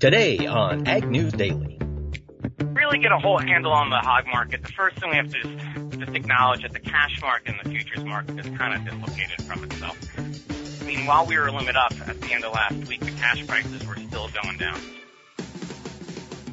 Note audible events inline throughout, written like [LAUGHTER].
Today on Ag News Daily. Really get a whole handle on the hog market. The first thing we have to just, just acknowledge that the cash market and the futures market is kind of dislocated from itself. I mean, while we were limit up at the end of last week, the cash prices were still going down.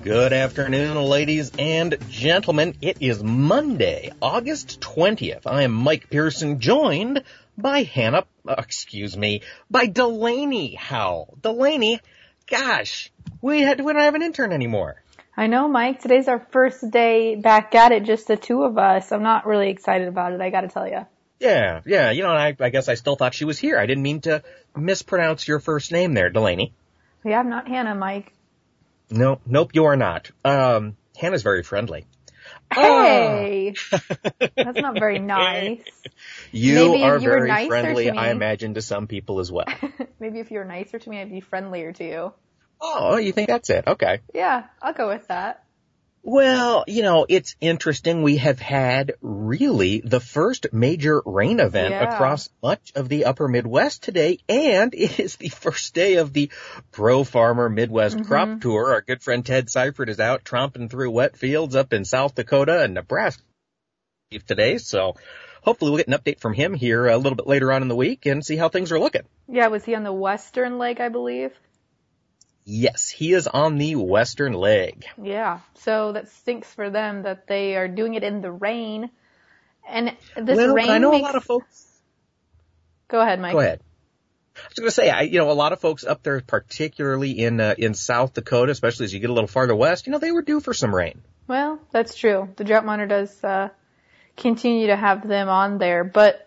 Good afternoon, ladies and gentlemen. It is Monday, August 20th. I am Mike Pearson, joined by Hannah, uh, excuse me, by Delaney Howell. Delaney, gosh, we had, we don't have an intern anymore. I know, Mike. Today's our first day back at it, just the two of us. I'm not really excited about it, I gotta tell you. Yeah, yeah, you know, I, I guess I still thought she was here. I didn't mean to mispronounce your first name there, Delaney. Yeah, I'm not Hannah, Mike. No, nope, you are not. Um, Hannah's very friendly. Hey! [LAUGHS] That's not very nice. You Maybe are you very friendly. I imagine, to some people as well. [LAUGHS] Maybe if you were nicer to me, I'd be friendlier to you. Oh, you think that's it? Okay. Yeah, I'll go with that. Well, you know, it's interesting. We have had really the first major rain event Yeah. across much of the upper Midwest today, and [LAUGHS] it is the first day of the Pro Farmer Midwest Mm-hmm. Crop Tour. Our good friend Ted Seifried is out tromping through wet fields up in South Dakota and Nebraska today, so hopefully we'll get an update from him here a little bit later on in the week and see how things are looking. Yeah, was he on the western leg, I believe? Yes, he is on the western leg. Yeah, so that stinks for them that they are doing it in the rain. And this well, rain I know makes... a lot of folks Go ahead, Mike. Go ahead. I was going to say, I, you know, a lot of folks up there, particularly in uh, in South Dakota, especially as you get a little farther west, you know, they were due for some rain. Well, that's true. The drought monitor does uh, continue to have them on there, but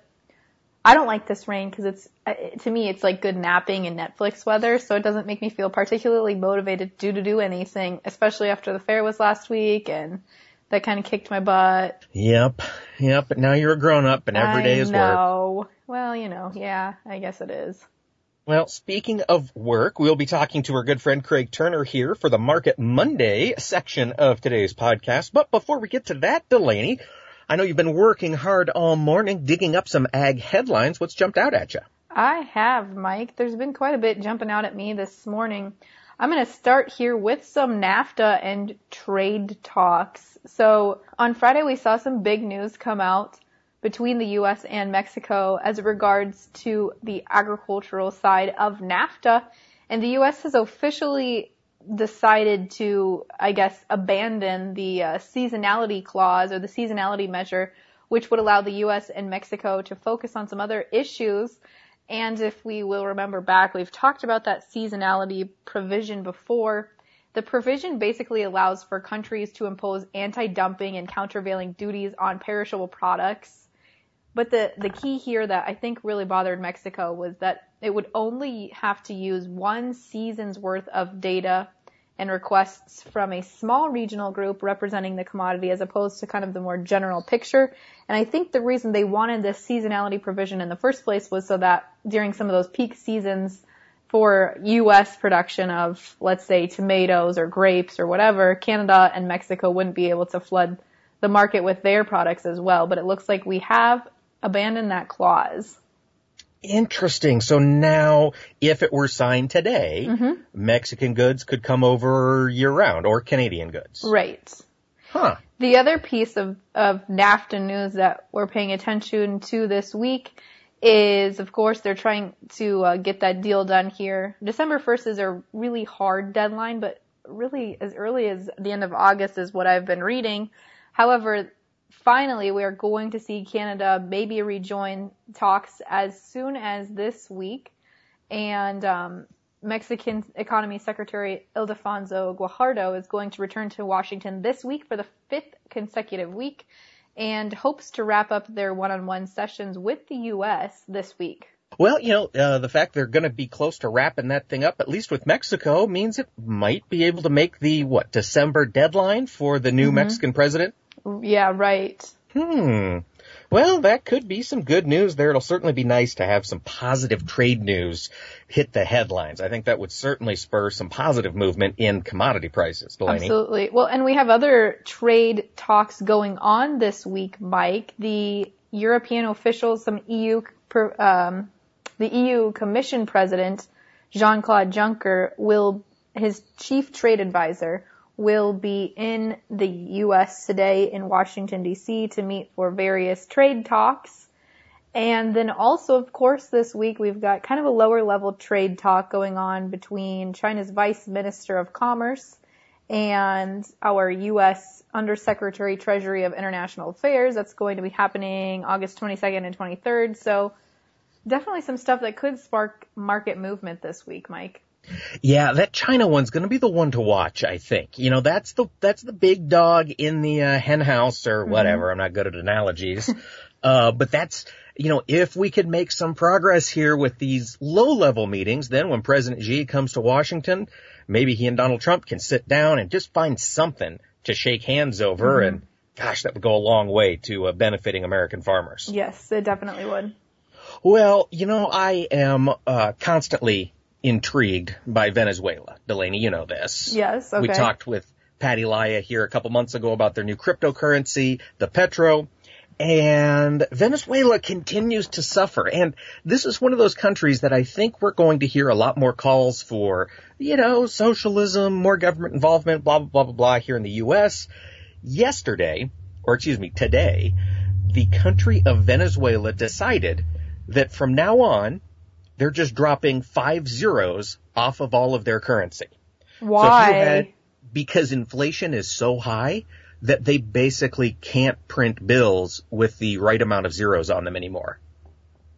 I don't like this rain because it's uh, to me it's like good napping and Netflix weather, so it doesn't make me feel particularly motivated to to do anything, especially after the fair was last week and that kind of kicked my butt. Yep, yep. But now you're a grown up, and every day I is work. know. Well, you know, yeah, I guess it is. Well, speaking of work, we'll be talking to our good friend Craig Turner here for the Market Monday section of today's podcast. But before we get to that, Delaney, I know you've been working hard all morning digging up some ag headlines. What's jumped out at you? I have, Mike. There's been quite a bit jumping out at me this morning. I'm going to start here with some NAFTA and trade talks. So on Friday, we saw some big news come out between the U.S. and Mexico as it regards to the agricultural side of NAFTA. And the U.S. has officially decided to, I guess, abandon the uh, seasonality clause or the seasonality measure, which would allow the U.S. and Mexico to focus on some other issues. And if we will remember back, we've talked about that seasonality provision before. The provision basically allows for countries to impose anti-dumping and countervailing duties on perishable products. But the, the key here that I think really bothered Mexico was that it would only have to use one season's worth of data and requests from a small regional group representing the commodity as opposed to kind of the more general picture. And I think the reason they wanted this seasonality provision in the first place was so that during some of those peak seasons for U.S. production of, let's say, tomatoes or grapes or whatever, Canada and Mexico wouldn't be able to flood the market with their products as well. But it looks like we have abandoned that clause. Interesting. So now, if it were signed today, Mexican goods could come over year round, or Canadian goods. Right. Huh. The other piece of, of NAFTA news that we're paying attention to this week is, of course, they're trying to uh, get that deal done here. December 1st is a really hard deadline, but really as early as the end of August is what I've been reading. However, finally, we are going to see Canada maybe rejoin talks as soon as this week. And um, Mexican Economy Secretary Ildefonso Guajardo is going to return to Washington this week for the fifth consecutive week and hopes to wrap up their one-on-one sessions with the U.S. this week. Well, you know, uh, the fact they're going to be close to wrapping that thing up, at least with Mexico, means it might be able to make the, what, December deadline for the new Mexican president? Yeah, right. Hmm. Well, that could be some good news there. It'll certainly be nice to have some positive trade news hit the headlines. I think that would certainly spur some positive movement in commodity prices, Delaney. Absolutely. Well, and we have other trade talks going on this week, Mike. The European officials, some EU, um, the EU Commission President Jean-Claude Juncker will his chief trade advisor, will be in the U.S. today in Washington, D.C. to meet for various trade talks. And then also, of course, this week we've got kind of a lower level trade talk going on between China's Vice Minister of Commerce and our U.S. Undersecretary Treasury of International Affairs. That's going to be happening August 22nd and 23rd. So definitely some stuff that could spark market movement this week, Mike. Yeah, that China one's going to be the one to watch. I think. You know, that's the that's the big dog in the uh, hen house or whatever. Mm-hmm. I'm not good at analogies, [LAUGHS] uh, but that's you know, if we could make some progress here with these low level meetings, then when President Xi comes to Washington, maybe he and Donald Trump can sit down and just find something to shake hands over mm-hmm. and gosh, that would go a long way to uh, benefiting American farmers. Yes, it definitely would. Well, you know, I am uh, constantly intrigued by Venezuela. Delaney, you know this. Yes, okay. We talked with Patty Laya here a couple months ago about their new cryptocurrency, the Petro. And Venezuela continues to suffer. And this is one of those countries that I think we're going to hear a lot more calls for, you know, socialism, more government involvement, blah, blah, blah, blah, blah here in the U.S. Yesterday, or excuse me, today, the country of Venezuela decided that from now on, they're just dropping five zeros off of all of their currency. Why? So had, because inflation is so high that they basically can't print bills with the right amount of zeros on them anymore.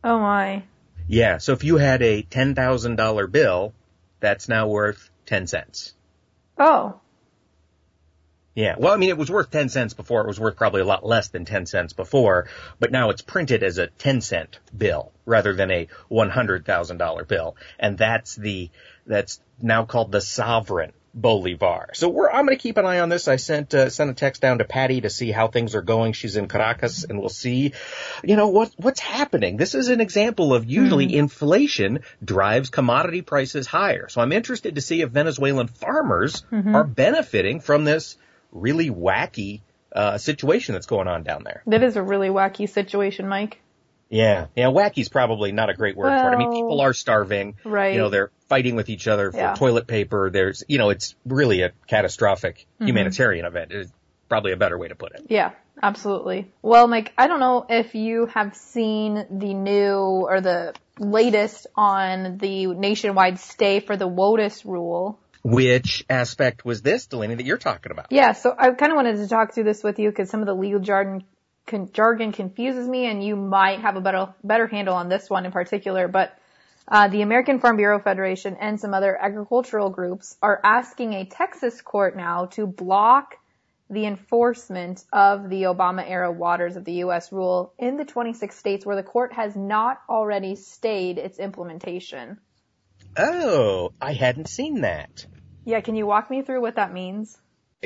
Oh my. Yeah, so if you had a $10,000 bill, that's now worth 10 cents. Oh. Yeah. Well, I mean, it was worth 10 cents before. It was worth probably a lot less than 10 cents before, but now it's printed as a 10 cent bill rather than a $100,000 bill. And that's the, that's now called the sovereign Bolivar. So we're, I'm going to keep an eye on this. I sent uh, sent a text down to Patty to see how things are going. She's in Caracas, and we'll see, you know, what what's happening. This is an example of usually mm. inflation drives commodity prices higher. So I'm interested to see if Venezuelan farmers mm-hmm. are benefiting from this really wacky uh, situation that's going on down there. That is a really wacky situation, Mike. Yeah, yeah, wacky's probably not a great word well, for it. I mean, people are starving. Right. You know, they're fighting with each other for yeah. toilet paper. There's, you know, it's really a catastrophic mm-hmm. humanitarian event. Is probably a better way to put it. Yeah, absolutely. Well, Mike, I don't know if you have seen the new or the latest on the nationwide stay for the WOTUS rule. Which aspect was this, Delaney, that you're talking about? Yeah, so I kind of wanted to talk through this with you because some of the legal jargon con- jargon confuses me, and you might have a better better handle on this one in particular. But uh, the American Farm Bureau Federation and some other agricultural groups are asking a Texas court now to block the enforcement of the Obama era waters of the U.S. rule in the 26 states where the court has not already stayed its implementation. Oh, I hadn't seen that. Yeah, can you walk me through what that means?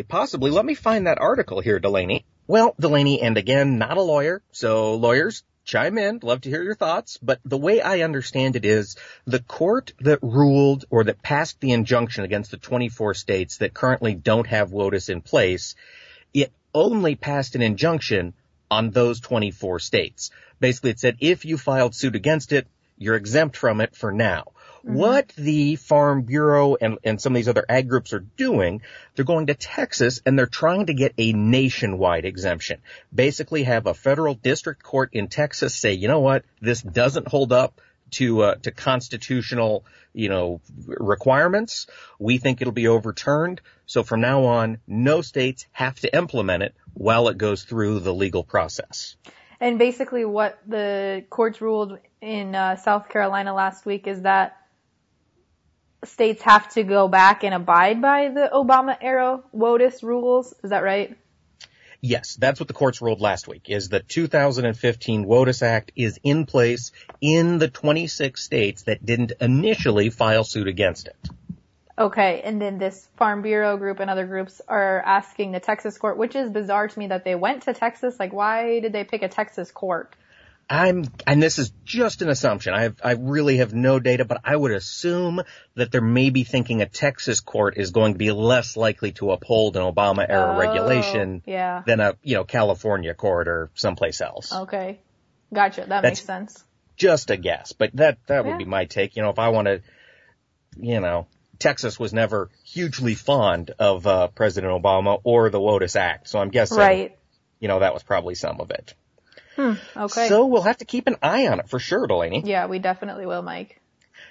Possibly. Let me find that article here, Delaney. Well, Delaney, and again, not a lawyer, so lawyers, chime in. Love to hear your thoughts. But the way I understand it is the court that ruled or that passed the injunction against the 24 states that currently don't have WOTUS in place, it only passed an injunction on those 24 states. Basically, it said if you filed suit against it, you're exempt from it for now. Mm-hmm. What the Farm Bureau and, and some of these other ag groups are doing, they're going to Texas and they're trying to get a nationwide exemption. Basically have a federal district court in Texas say, you know what, this doesn't hold up to uh, to constitutional, you know, requirements. We think it'll be overturned. So from now on, no states have to implement it while it goes through the legal process. And basically, what the courts ruled in uh, South Carolina last week is that states have to go back and abide by the Obama era WOTUS rules. Is that right? Yes, that's what the courts ruled last week, is the 2015 WOTUS Act is in place in the 26 states that didn't initially file suit against it. Okay, and then this Farm Bureau group and other groups are asking the Texas court, which is bizarre to me that they went to Texas. Like, why did they pick a Texas court? I'm, and this is just an assumption. I have, I really have no data, but I would assume that they're maybe thinking a Texas court is going to be less likely to uphold an Obama era oh, regulation yeah. than a, you know, California court or someplace else. Okay. Gotcha. That That's makes sense. Just a guess, but that, that would yeah. be my take. You know, if I want to, you know, Texas was never hugely fond of uh, President Obama or the WOTUS Act, so I'm guessing, Right. you know, that was probably some of it. Hmm. Okay. So we'll have to keep an eye on it for sure, Delaney. yeah, we definitely will, Mike.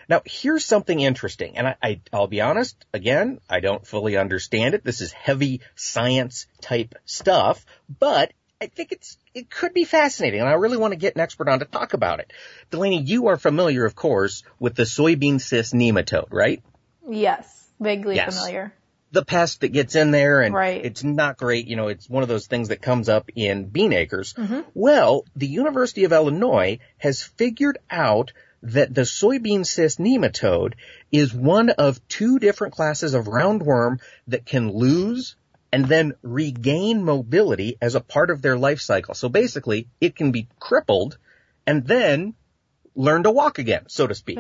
Now, here's something interesting, and I, I, I'll be honest, again, I don't fully understand it. This is heavy science type stuff, but I think it's, it could be fascinating, and I really want to get an expert on to talk about it. Delaney, you are familiar, of course, with the soybean cyst nematode, right? Yes. Vaguely Yes. familiar. The pest that gets in there and Right. it's not great, you know, it's one of those things that comes up in bean acres. Mm-hmm. Well, the University of Illinois has figured out that the soybean cyst nematode is one of two different classes of roundworm that can lose and then regain mobility as a part of their life cycle. So basically, it can be crippled and then learn to walk again, so to speak.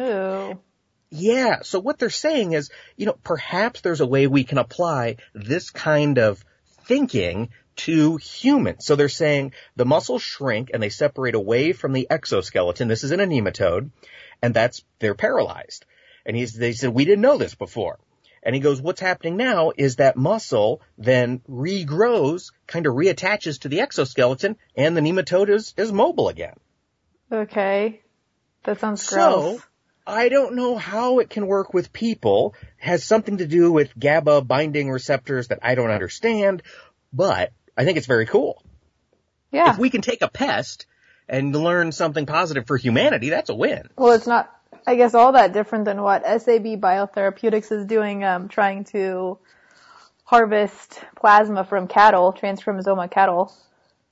Yeah. So what they're saying is, you know, perhaps there's a way we can apply this kind of thinking to humans. So they're saying the muscles shrink and they separate away from the exoskeleton. This is in a nematode and that's, they're paralyzed. And he's, they said, we didn't know this before. And he goes, what's happening now is that muscle then regrows, kind of reattaches to the exoskeleton and the nematode is, is mobile again. Okay. That sounds So, gross. I don't know how it can work with people. It has something to do with GABA binding receptors that I don't understand, but I think it's very cool. yeah. If we can take a pest and learn something positive for humanity, that's a win. Well, it's not, I guess, all that different than what SAB Biotherapeutics is doing, um, trying to harvest plasma from cattle, transchromosomic cattle.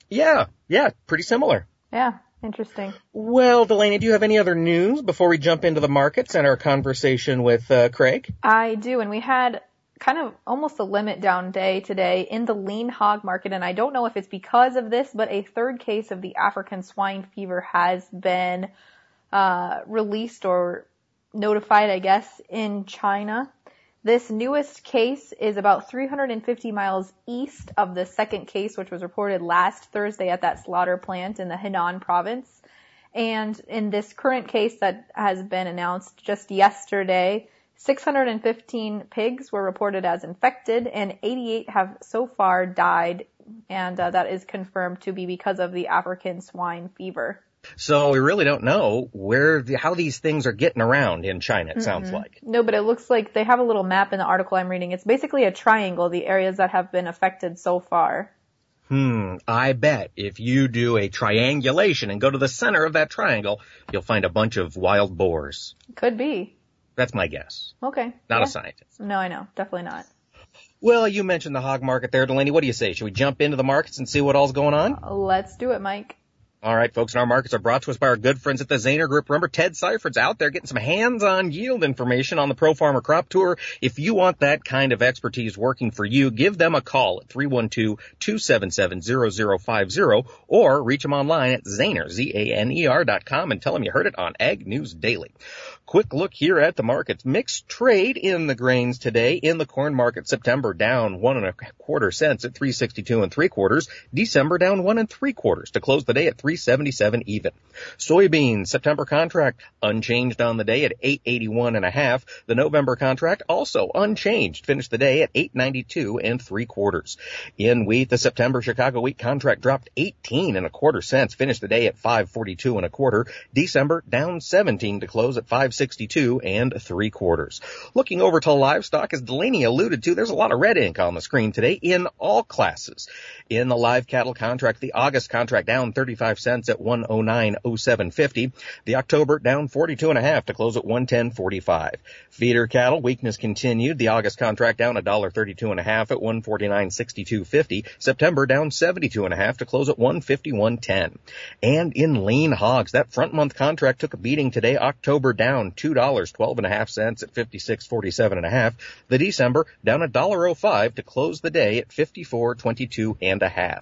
Yeah, yeah, pretty similar. Yeah, interesting. Well, Delaney, do you have any other news before we jump into the markets and our conversation with uh, Craig? I do, and we had kind of almost a limit down day today in the lean hog market, and I don't know if it's because of this, but a third case of the African swine fever has been uh, released or notified, I guess, in China. This newest case is about 350 miles east of the second case, which was reported last Thursday at that slaughter plant in the Henan province. And in this current case that has been announced just yesterday, 615 pigs were reported as infected and 88 have so far died. And uh, that is confirmed to be because of the African swine fever. So we really don't know where the, how these things are getting around in China. It sounds like. No, but it looks like they have a little map in the article I'm reading. It's basically a triangle, the areas that have been affected so far. Hmm, I bet if you do a triangulation and go to the center of that triangle, you'll find a bunch of wild boars. Could be. That's my guess. Okay. Not Yeah. a scientist. No, I know. Definitely not. Well, you mentioned the hog market there, Delaney. What do you say? Should we jump into the markets and see what all's going on? Let's do it, Mike. All right, folks, and our markets are brought to us by our good friends at the Zaner Group. Remember, Ted Seifried out there getting some hands-on yield information on the Pro Farmer Crop Tour. If you want that kind of expertise working for you, give them a call at 312-277-0050 or reach them online at Zaner, Z-A-N-E-R dot com and tell them you heard it on Ag News Daily. Quick look here at the markets. Mixed trade in the grains today. In the corn market, September down one and a quarter cents at 362 and three quarters. December down one and three quarters to close the day at 377 even. Soybeans, September contract unchanged on the day at 881 and a half. The November contract also unchanged. Finished the day at 892 and three quarters. In wheat, the September Chicago wheat contract dropped 18 and a quarter cents. Finished the day at 542 and a quarter. December down 17 to close at 562 and three quarters. Looking over to livestock, as Delaney alluded to, there's a lot of red ink on the screen today in all classes. In the live cattle contract, the August contract down 35 cents at 109.0750. The October down 42 and a half to close at 110.45. Feeder cattle weakness continued. The August contract down $1.32 and a half at 149.6250. September down 72 and a half to close at 151.10. And in lean hogs, that front month contract took a beating today. October down $2.12 and a half cents at 56.47 and a half. The December down $1.05 to close the day at 54.22 and a.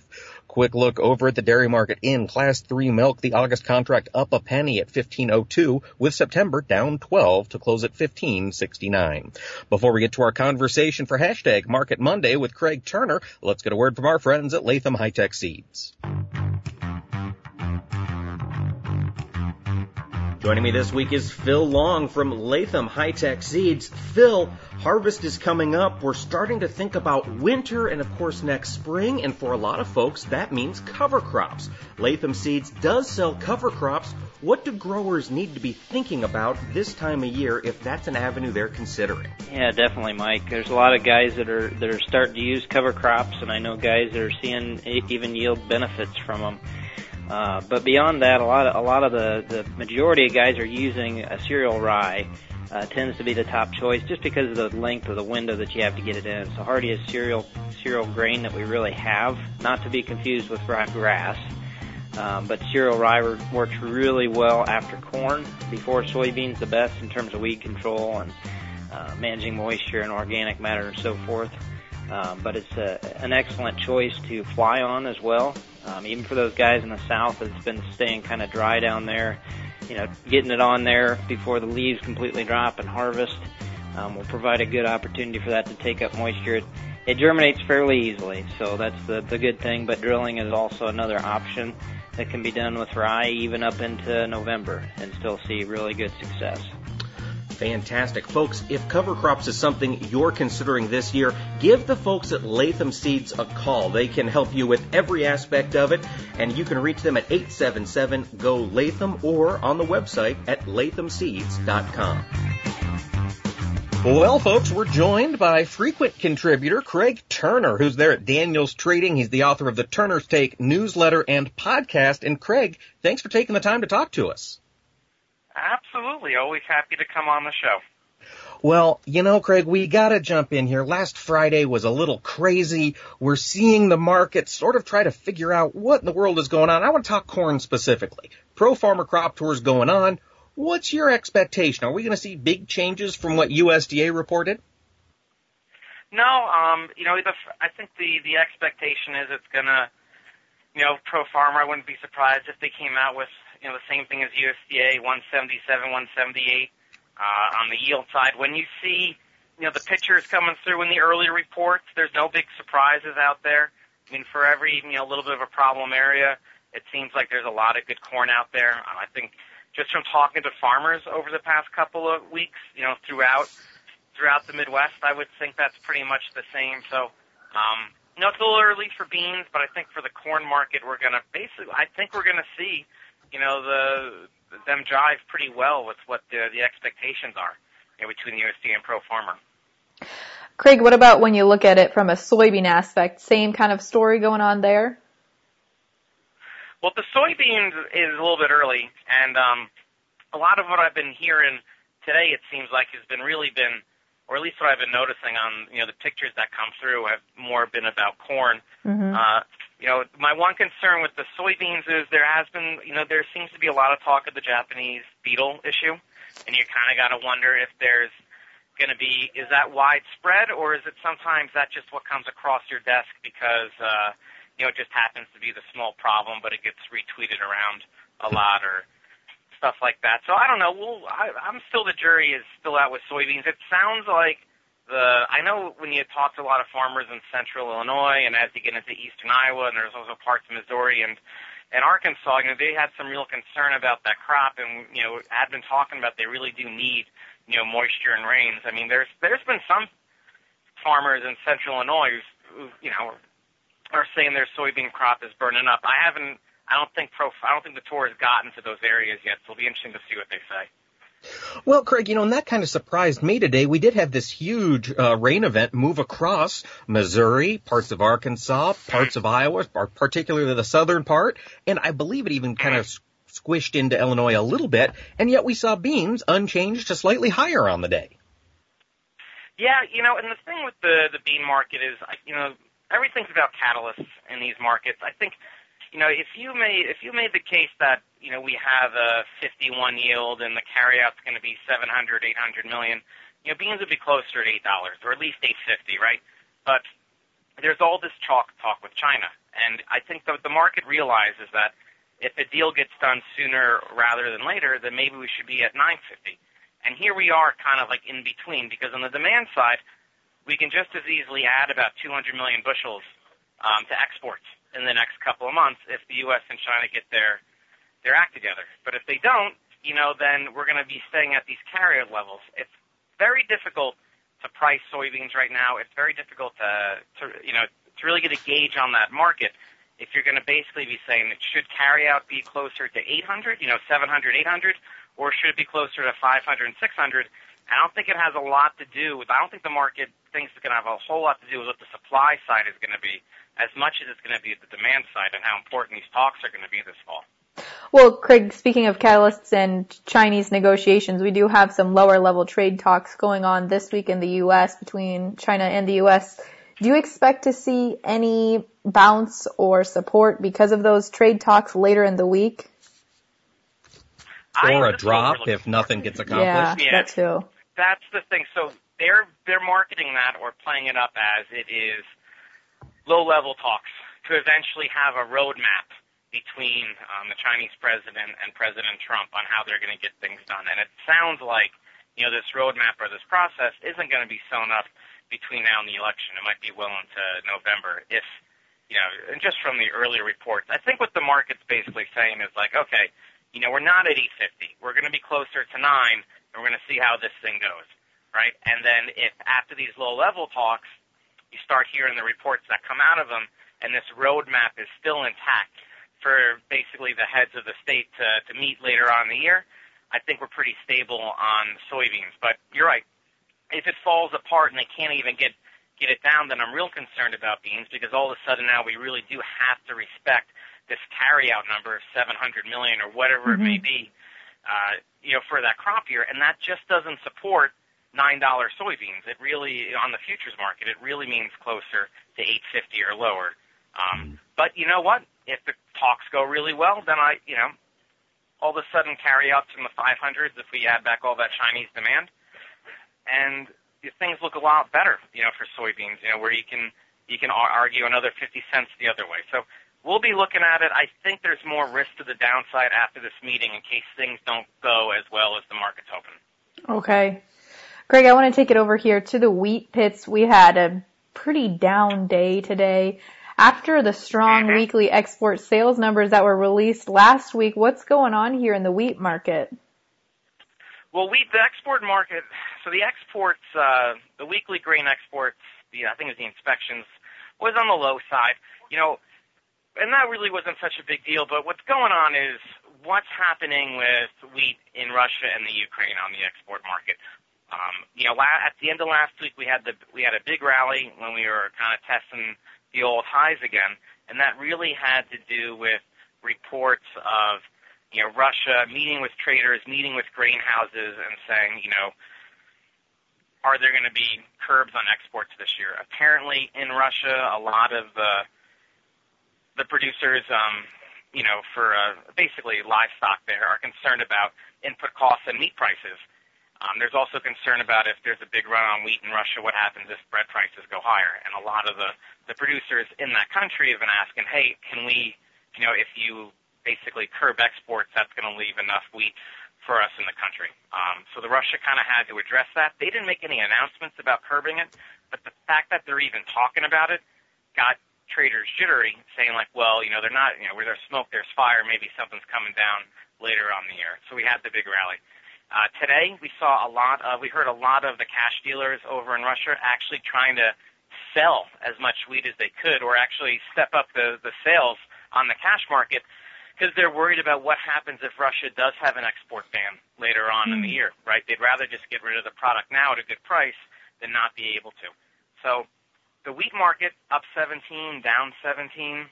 Quick look over at the dairy market in class 3 milk. The August contract up a penny at 15.02 with September down 12 to close at 15.69. Before we get to our conversation for hashtag Market Monday with Craig Turner, let's get a word from our friends at Latham Hi-Tech Seeds. Joining me this week is Phil Long from Latham Hi-Tech Seeds. Phil, harvest is coming up. We're starting to think about winter and of course next spring, and for a lot of folks, that means cover crops. Latham Seeds does sell cover crops. What do growers need to be thinking about this time of year if that's an avenue they're considering? Yeah, definitely, Mike. There's a lot of guys that are that are starting to use cover crops, and I know guys that are seeing even yield benefits from them. Uh, but beyond that, a lot of a lot of the the majority of guys are using a cereal rye. Uh, tends to be the top choice just because of the length of the window that you have to get it in. So hardy is cereal cereal grain that we really have, not to be confused with rye grass. Um, but cereal rye works really well after corn. Before soybeans, the best in terms of weed control and uh, managing moisture and organic matter and so forth. Um, but it's a, an excellent choice to fly on as well. Um, even for those guys in the south it's been staying kind of dry down there, you know, getting it on there before the leaves completely drop and harvest um, will provide a good opportunity for that to take up moisture. It, it germinates fairly easily, so that's the, the good thing. But drilling is also another option that can be done with rye even up into November and still see really good success. Fantastic. Folks, if cover crops is something you're considering this year, give the folks at Latham Seeds a call. They can help you with every aspect of it, and you can reach them at 877-GO-LATHAM or on the website at lathamseeds.com. Well, folks, we're joined by frequent contributor Craig Turner, who's there at Daniels Trading. He's the author of the Turner's Take newsletter and podcast. And Craig, thanks for taking the time to talk to us. Absolutely. Always happy to come on the show. Well, you know, Craig, we gotta jump in here. Last Friday was a little crazy. We're seeing the market sort of try to figure out what in the world is going on. I want to talk corn specifically. Pro Farmer Crop Tour is going on. What's your expectation? Are we going to see big changes from what USDA reported? No, um, you know, the, I think the the expectation is it's gonna, you know, Pro Farmer. I wouldn't be surprised if they came out with you know, the same thing as USDA, 177, 178 uh, on the yield side. When you see, you know, the pictures coming through in the early reports, there's no big surprises out there. I mean, for every, you know, little bit of a problem area, it seems like there's a lot of good corn out there. I think just from talking to farmers over the past couple of weeks, you know, throughout throughout the Midwest, I would think that's pretty much the same. So, um, you know, it's a little early for beans, but I think for the corn market, we're gonna basically, I think we're gonna see you know, the them jive pretty well with what the, the expectations are you know, between USDA and Pro Farmer. Craig, what about when you look at it from a soybean aspect? Same kind of story going on there? Well, the soybeans is a little bit early, and um, a lot of what I've been hearing today, it seems like, has been really been, or at least what I've been noticing on you know the pictures that come through have more been about corn. Mm-hmm. Uh, you know, my one concern with the soybeans is there has been, you know, there seems to be a lot of talk of the Japanese beetle issue, and you kind of got to wonder if there's going to be, is that widespread, or is it sometimes that just what comes across your desk because, uh, you know, it just happens to be the small problem, but it gets retweeted around a lot or stuff like that. So I don't know. Well, I, I'm still the jury is still out with soybeans. It sounds like the I know when you talk to a lot of farmers in central Illinois and as you get into eastern Iowa and there's also parts of Missouri and and Arkansas, you know, they had some real concern about that crop and you know, had been talking about they really do need, you know, moisture and rains. I mean there's there's been some farmers in central Illinois who, you know, are saying their soybean crop is burning up. I haven't I don't think pro I don't think the tour has gotten to those areas yet, so it'll be interesting to see what they say. Well, Craig, you know, and that kind of surprised me today. We did have this huge uh, rain event move across Missouri, parts of Arkansas, parts of Iowa, particularly the southern part, and I believe it even kind of squished into Illinois a little bit, and yet we saw beans unchanged to slightly higher on the day. Yeah, you know, and the thing with the the bean market is, you know, everything's about catalysts in these markets. I think you know, if you made if you made the case that you know we have a 51 yield and the carryout's going to be 700, 800 million, you know, beans would be closer to eight dollars or at least 850, right? But there's all this chalk talk with China, and I think that the market realizes that if a deal gets done sooner rather than later, then maybe we should be at 950. And here we are, kind of like in between, because on the demand side, we can just as easily add about 200 million bushels um, to exports in the next couple of months if the U.S. and China get their their act together. But if they don't, you know, then we're going to be staying at these carrier levels. It's very difficult to price soybeans right now. It's very difficult to, to you know, to really get a gauge on that market. If you're going to basically be saying it should carry out be closer to 800, you know, 700, 800, or should it be closer to 500 and 600? I don't think it has a lot to do with. I don't think the market thinks it's going to have a whole lot to do with what the supply side is going to be, as much as it's going to be the demand side and how important these talks are going to be this fall. Well, Craig, speaking of catalysts and Chinese negotiations, we do have some lower level trade talks going on this week in the U.S. between China and the U.S. Do you expect to see any bounce or support because of those trade talks later in the week? Or a drop if nothing gets accomplished? Yeah, that too. That's the thing. So they're they're marketing that or playing it up as it is low level talks to eventually have a roadmap between um, the Chinese president and President Trump on how they're going to get things done. And it sounds like you know this roadmap or this process isn't going to be sewn up between now and the election. It might be well into November if you know, and just from the earlier reports, I think what the market's basically saying is like, okay, you know, we're not at 850. We're going to be closer to nine, and we're going to see how this thing goes, right? And then if after these low-level talks, you start hearing the reports that come out of them, and this roadmap is still intact for basically the heads of the state to, to meet later on in the year, I think we're pretty stable on soybeans. But you're right. If it falls apart and they can't even get get it down, then I'm real concerned about beans because all of a sudden now we really do have to respect this carryout number of 700 million or whatever mm-hmm. it may be, uh, you know, for that crop year, and that just doesn't support nine dollar soybeans. It really on the futures market, it really means closer to 850 or lower. Um, but you know what? If the talks go really well, then I, you know, all of a sudden carryouts in the 500s if we add back all that Chinese demand, and things look a lot better, you know, for soybeans. You know, where you can you can argue another 50 cents the other way. So we'll be looking at it. I think there's more risk to the downside after this meeting in case things don't go as well as the market's hoping. Okay. Greg, I want to take it over here to the wheat pits. We had a pretty down day today. After the strong mm-hmm. weekly export sales numbers that were released last week, what's going on here in the wheat market? Well, wheat, the export market, so the exports, uh, the weekly grain exports, the, I think it was the inspections, was on the low side. You know, and that really wasn't such a big deal. But what's going on is what's happening with wheat in Russia and the Ukraine on the export market. Um, you know, at the end of last week, we had the we had a big rally when we were kind of testing the old highs again, and that really had to do with reports of you know Russia meeting with traders, meeting with grain houses, and saying, you know, are there going to be curbs on exports this year? Apparently, in Russia, a lot of the the producers, um, you know, for uh, basically livestock there are concerned about input costs and meat prices. Um, there's also concern about if there's a big run on wheat in Russia, what happens if bread prices go higher? And a lot of the, the producers in that country have been asking, hey, can we, you know, if you basically curb exports, that's going to leave enough wheat for us in the country. Um, so the Russia kind of had to address that. They didn't make any announcements about curbing it, but the fact that they're even talking about it got traders jittery, saying like, well, you know, they're not, you know, where there's smoke, there's fire. Maybe something's coming down later on the year. So we had the big rally. Uh, today we saw a lot of, we heard a lot of the cash dealers over in Russia actually trying to sell as much wheat as they could, or actually step up the the sales on the cash market because they're worried about what happens if Russia does have an export ban later on mm. in the hmm. year, right? They'd rather just get rid of the product now at a good price than not be able to. So the wheat market up 17, down 17.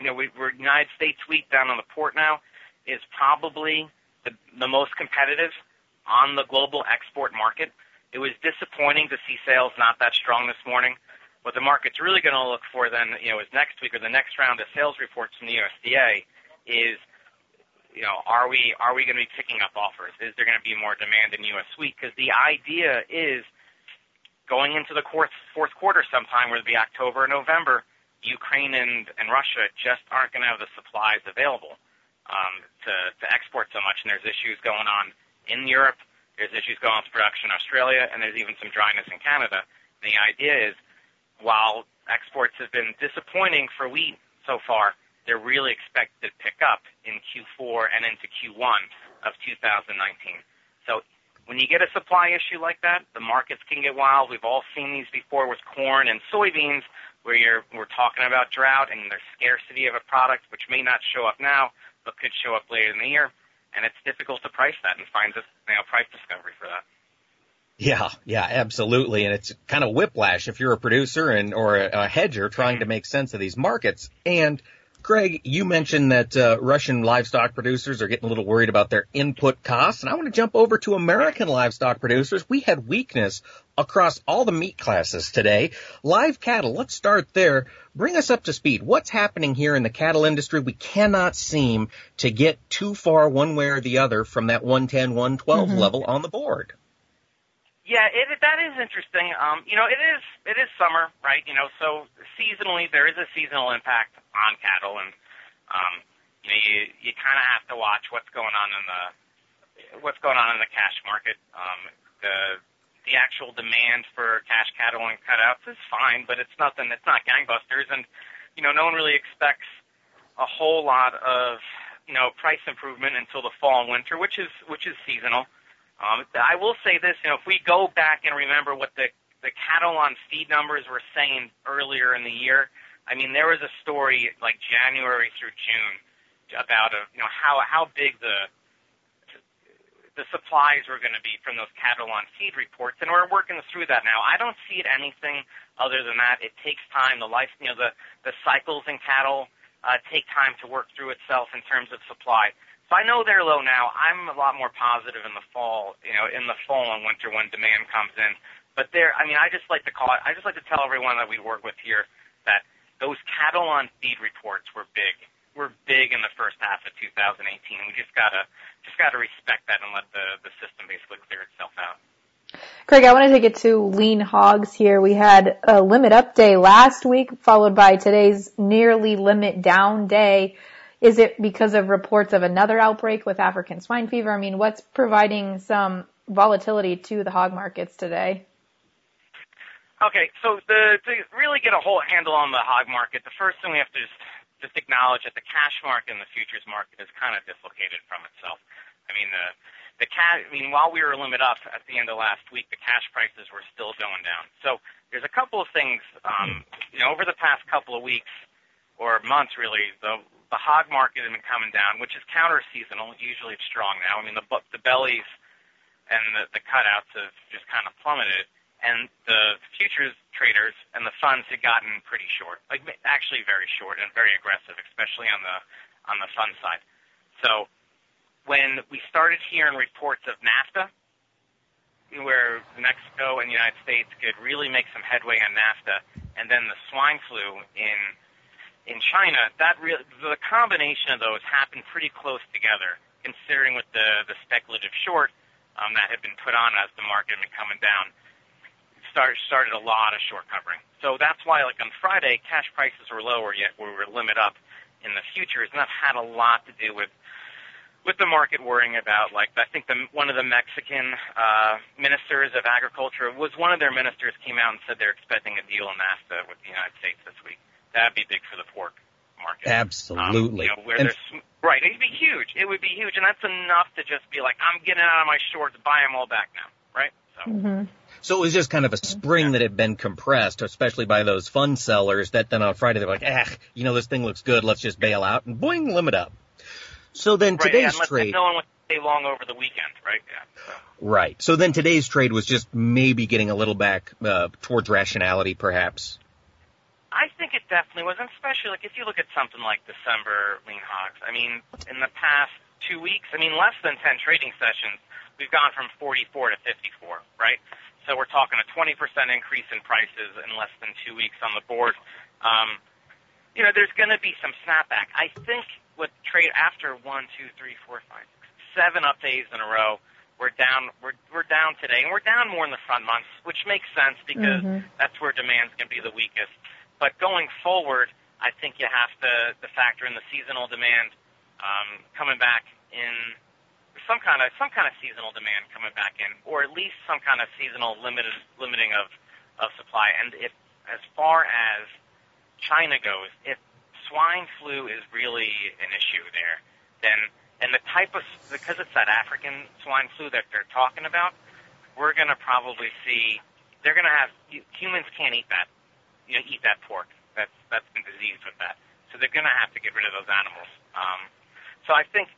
You know, we, we're United States wheat down on the port now is probably the, the most competitive on the global export market. It was disappointing to see sales not that strong this morning. What the market's really going to look for then, you know, is next week or the next round of sales reports from the USDA is, you know, are we are we going to be picking up offers? Is there going to be more demand in U.S. wheat? Because the idea is going into the fourth, fourth quarter sometime, where it'll be October or November, Ukraine and, and Russia just aren't going to have the supplies available um, to, to export so much. And there's issues going on in Europe. There's issues going on with production in Australia, and there's even some dryness in Canada. And the idea is, while exports have been disappointing for wheat so far, they're really expected to pick up in Q4 and into Q1 of 2019. So when you get a supply issue like that, the markets can get wild. We've all seen these before with corn and soybeans, where you're we're talking about drought and there's scarcity of a product which may not show up now but could show up later in the year, and it's difficult to price that and find a you know price discovery for that. Yeah, yeah, absolutely. And it's kind of whiplash if you're a producer and or a, a hedger trying to make sense of these markets. And Greg, you mentioned that uh, Russian livestock producers are getting a little worried about their input costs, and I want to jump over to American livestock producers. We had weakness across all the meat classes today. Live cattle, let's start there. Bring us up to speed. What's happening here in the cattle industry? We cannot seem to get too far one way or the other from that 110, 112 mm-hmm. level on the board. Yeah, it, that is interesting. Um, you know, it is it is summer, right? You know, so seasonally there is a seasonal impact on cattle, and um, you know, you you kind of have to watch what's going on in the what's going on in the cash market. Um, the the actual demand for cash cattle and cutouts is fine, but it's nothing. It's not gangbusters, and you know, no one really expects a whole lot of you know price improvement until the fall and winter, which is which is seasonal. Um, I will say this, you know, if we go back and remember what the the cattle on feed numbers were saying earlier in the year, I mean, there was a story like January through June about a, you know how how big the the supplies were going to be from those cattle on feed reports, and we're working through that now. I don't see it anything other than that. It takes time. The life, you know, the the cycles in cattle uh, take time to work through itself in terms of supply. So I know they're low now. I'm a lot more positive in the fall, you know, in the fall and winter when demand comes in. But there, I mean, I just like to call it. I just like to tell everyone that we work with here that those cattle on feed reports were big. Were big in the first half of 2018. We just gotta just gotta respect that and let the the system basically clear itself out. Craig, I want to take it to lean hogs here. We had a limit up day last week, followed by today's nearly limit down day. Is it because of reports of another outbreak with African swine fever? I mean, what's providing some volatility to the hog markets today? Okay, so the, to really get a whole handle on the hog market, the first thing we have to just, just acknowledge that the cash market and the futures market is kind of dislocated from itself. I mean, the the cash. I mean, while we were limit up at the end of last week, the cash prices were still going down. So there's a couple of things. Um, you know, over the past couple of weeks or months, really, the the hog market has been coming down, which is counter seasonal. Usually it's strong now. I mean, the the bellies and the, the cutouts have just kind of plummeted, and the futures traders and the funds had gotten pretty short, like actually very short and very aggressive, especially on the on the fund side. So when we started hearing reports of NAFTA, where Mexico and the United States could really make some headway on NAFTA, and then the swine flu in in China, that re- the combination of those happened pretty close together, considering with the the speculative short um, that had been put on as the market had been coming down. Start, started a lot of short covering. So that's why, like on Friday, cash prices were lower, yet we were limit up in the futures, and that had a lot to do with with the market worrying about like I think the one of the Mexican uh, ministers of agriculture was one of their ministers came out and said they're expecting a deal in NAFTA with the United States this week. That'd be big for the pork market. Absolutely. Um, you know, where and there's, right, it'd be huge. It would be huge, and that's enough to just be like, I'm getting out of my shorts, buy them all back now, right? So. Mm-hmm. So it was just kind of a spring that had been compressed, especially by those fund sellers that then on Friday they're like, ah, you know, this thing looks good, let's just bail out and boing, limit up. So then right, today's yeah, trade. No one would stay long over the weekend, right? Yeah. So. Right. So then today's trade was just maybe getting a little back uh, towards rationality, perhaps. I think it definitely was, and especially like if you look at something like December lean hogs. I mean, in the past two weeks, I mean, less than 10 trading sessions, we've gone from 44 to 54, right? So we're talking a 20% increase in prices in less than two weeks on the board. Um, you know, there's going to be some snapback. I think with trade after one, two, three, four, five, six, seven up days in a row, we're down. We're we're down today, and we're down more in the front months, which makes sense because mm-hmm. that's where demand's going to be the weakest. But going forward, I think you have to, to factor in the seasonal demand um, coming back in some kind of some kind of seasonal demand coming back in, or at least some kind of seasonal limited limiting of of supply. And if as far as China goes, if swine flu is really an issue there, then and the type of because it's that African swine flu that they're talking about, we're going to probably see they're going to have humans can't eat that, you know, eat that pork. That's that's been diseased with that, so they're going to have to get rid of those animals. Um, so I think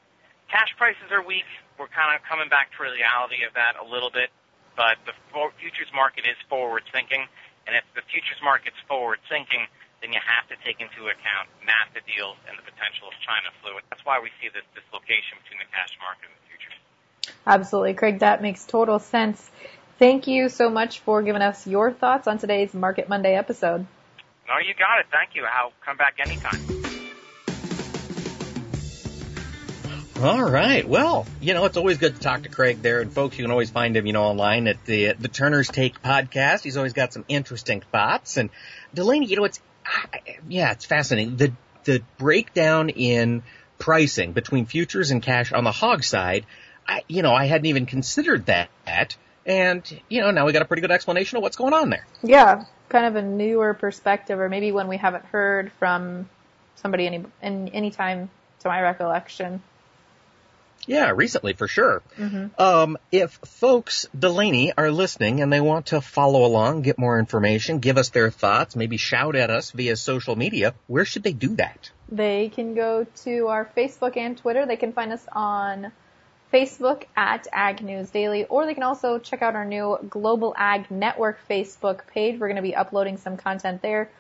cash prices are weak. We're kind of coming back to reality of that a little bit, but the futures market is forward thinking, and if the futures market's forward thinking, then you have to take into account NAFTA deals and the potential of China flu. That's why we see this dislocation between the cash market and the futures. Absolutely, Craig. That makes total sense. Thank you so much for giving us your thoughts on today's Market Monday episode. No, you got it. Thank you. I'll come back anytime. All right. Well, you know, it's always good to talk to Craig there. And folks, you can always find him, you know, online at the, the Turner's Take podcast. He's always got some interesting thoughts. And Delaney, you know, it's yeah, it's fascinating. The the breakdown in pricing between futures and cash on the hog side, I, you know, I hadn't even considered that. And, you know, now we got a pretty good explanation of what's going on there. Yeah, kind of a newer perspective, or maybe one we haven't heard from somebody any, in any time to my recollection. Yeah, recently for sure. Mm-hmm. Um, if folks, Delaney, are listening and they want to follow along, get more information, give us their thoughts, maybe shout at us via social media, where should they do that? They can go to our Facebook and Twitter. They can find us on Facebook at Ag News Daily, or they can also check out our new Global Ag Network Facebook page. We're going to be uploading some content there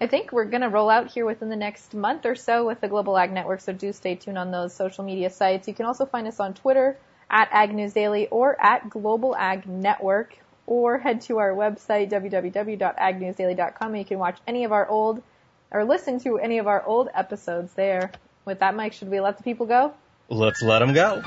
I think we're going to roll out here within the next month or so with the Global Ag Network, so do stay tuned on those social media sites. You can also find us on Twitter at Ag News Daily or at Global Ag Network, or head to our website www.agnewsdaily.com and you can watch any of our old or listen to any of our old episodes there. With that, Mike, should we let the people go? Let's let them go.